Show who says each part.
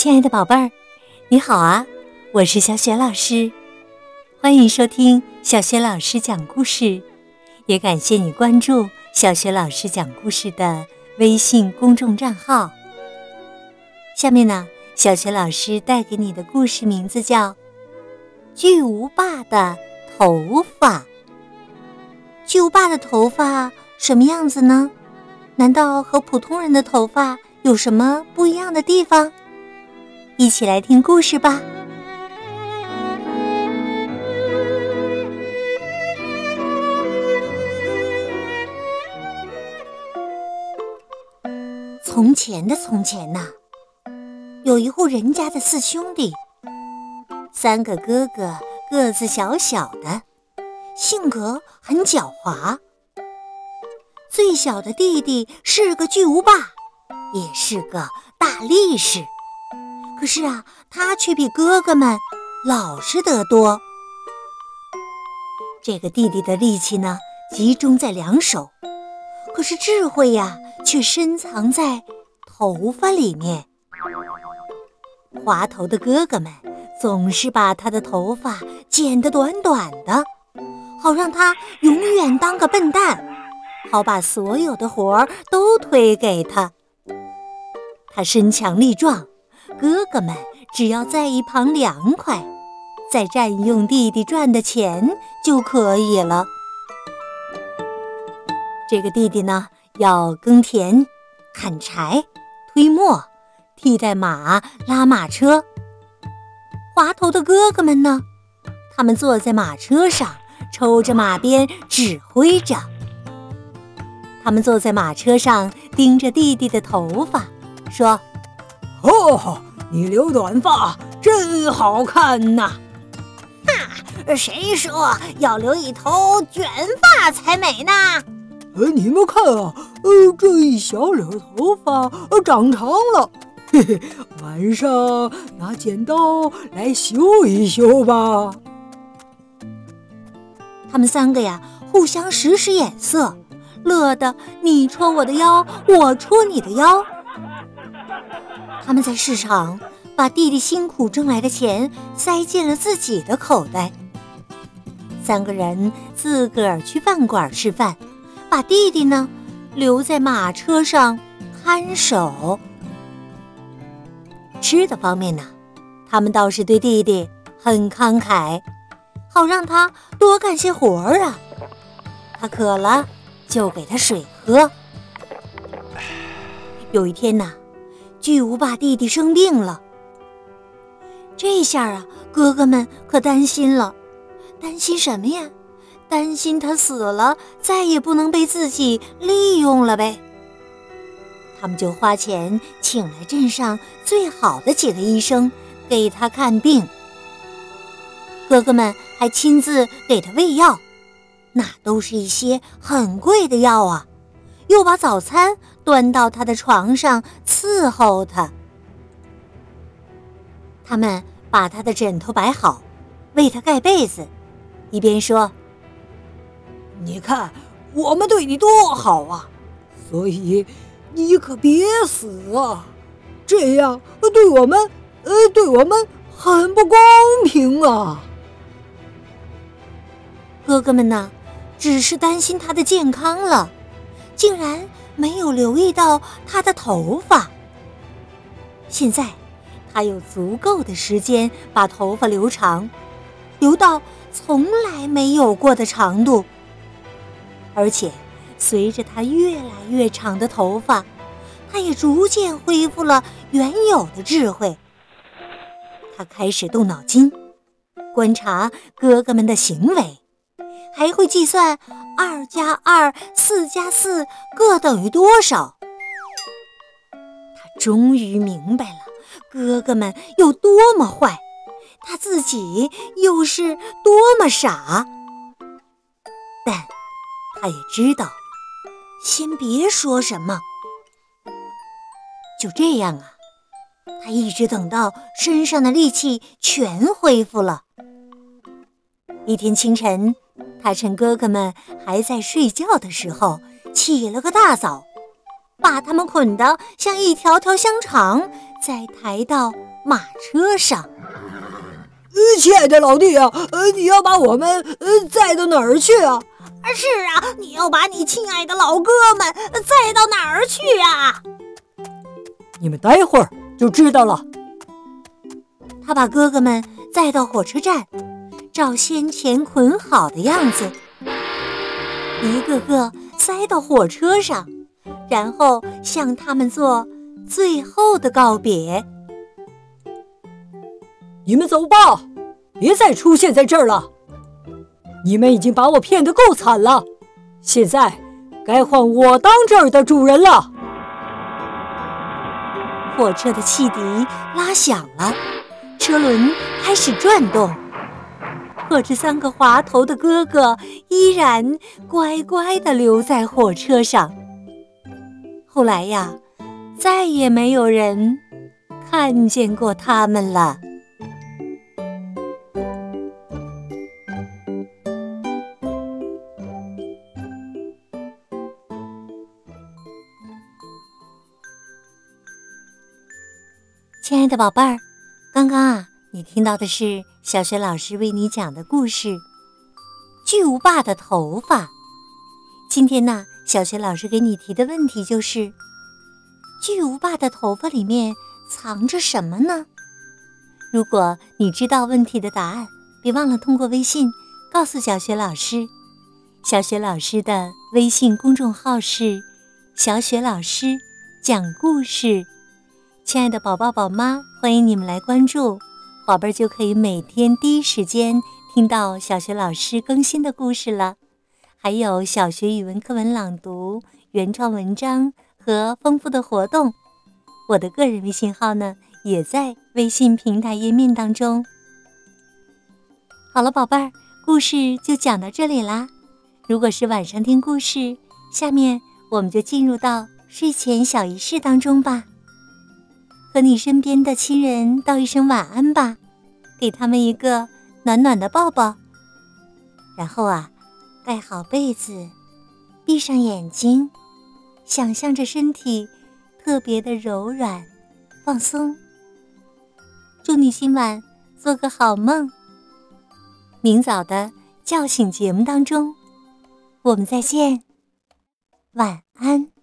Speaker 1: 亲爱的宝贝儿，你好啊！我是小雪老师，欢迎收听小雪老师讲故事，也感谢你关注小雪老师讲故事的微信公众账号。下面呢，小雪老师带给你的故事名字叫《巨无霸的头发》。巨无霸的头发什么样子呢？难道和普通人的头发有什么不一样的地方？一起来听故事吧。从前的从前呐，有一户人家的四兄弟，三个哥哥个子小小的，性格很狡猾。最小的弟弟是个巨无霸，也是个大力士。可是啊，他却比哥哥们老实得多。这个弟弟的力气呢，集中在两手，可是智慧呀，却深藏在头发里面。滑头的哥哥们总是把他的头发剪得短短的，好让他永远当个笨蛋，好把所有的活儿都推给他。他身强力壮。哥哥们只要在一旁凉快，再占用弟弟赚的钱就可以了。这个弟弟呢，要耕田、砍柴、推磨、替代马、拉马车。滑头的哥哥们呢，他们坐在马车上，抽着马鞭，指挥着。他们坐在马车上，盯着弟弟的头发，说：“
Speaker 2: 哦。”你留短发真好看呐！
Speaker 3: 哈，谁说要留一头卷发才美呢？
Speaker 2: 呃，你们看啊，呃，这一小绺头发呃长长了，嘿嘿，晚上拿剪刀来修一修吧。
Speaker 1: 他们三个呀，互相使使眼色，乐得你戳我的腰，我戳你的腰。他们在市场把弟弟辛苦挣来的钱塞进了自己的口袋。三个人自个儿去饭馆吃饭，把弟弟呢留在马车上看守。吃的方面呢，他们倒是对弟弟很慷慨，好让他多干些活儿啊。他渴了就给他水喝。有一天呢。巨无霸弟弟生病了，这下啊，哥哥们可担心了。担心什么呀？担心他死了，再也不能被自己利用了呗。他们就花钱请来镇上最好的几个医生给他看病。哥哥们还亲自给他喂药，那都是一些很贵的药啊。又把早餐端到他的床上伺候他。他们把他的枕头摆好，为他盖被子，一边说：“
Speaker 2: 你看我们对你多好啊，所以你可别死啊，这样对我们，呃，对我们很不公平啊。”
Speaker 1: 哥哥们呢，只是担心他的健康了。竟然没有留意到他的头发。现在，他有足够的时间把头发留长，留到从来没有过的长度。而且，随着他越来越长的头发，他也逐渐恢复了原有的智慧。他开始动脑筋，观察哥哥们的行为。还会计算二加二、四加四各等于多少？他终于明白了哥哥们有多么坏，他自己又是多么傻。但他也知道，先别说什么。就这样啊，他一直等到身上的力气全恢复了。一天清晨。他趁哥哥们还在睡觉的时候，起了个大早，把他们捆得像一条条香肠，再抬到马车上。
Speaker 2: 亲爱的老弟啊，呃，你要把我们呃载到哪儿去啊？
Speaker 3: 是啊，你要把你亲爱的老哥们载到哪儿去啊？
Speaker 2: 你们待会儿就知道了。
Speaker 1: 他把哥哥们载到火车站，照先前捆好的样子，一个个塞到火车上，然后向他们做最后的告别。
Speaker 2: 你们走吧，别再出现在这儿了。你们已经把我骗得够惨了，现在该换我当这儿的主人了。
Speaker 1: 火车的汽笛拉响了，车轮开始转动，可这三个滑头的哥哥依然乖乖地留在火车上。后来呀，再也没有人看见过他们了。亲爱的宝贝儿，刚刚啊，你听到的是小学老师为你讲的故事《巨无霸的头发》。今天呢，小学老师给你提的问题就是：巨无霸的头发里面藏着什么呢？如果你知道问题的答案，别忘了通过微信告诉小学老师。小学老师的微信公众号是“小雪老师讲故事”。亲爱的宝宝、宝妈，欢迎你们来关注，宝贝儿就可以每天第一时间听到小学老师更新的故事了。还有小学语文课文朗读、原创文章和丰富的活动。我的个人微信号呢，也在微信平台页面当中。好了，宝贝儿，故事就讲到这里啦。如果是晚上听故事，下面我们就进入到睡前小仪式当中吧。和你身边的亲人道一声晚安吧，给他们一个暖暖的抱抱。然后啊，盖好被子，闭上眼睛，想象着身体特别的柔软、放松。祝你今晚做个好梦。明早的叫醒节目当中，我们再见，晚安。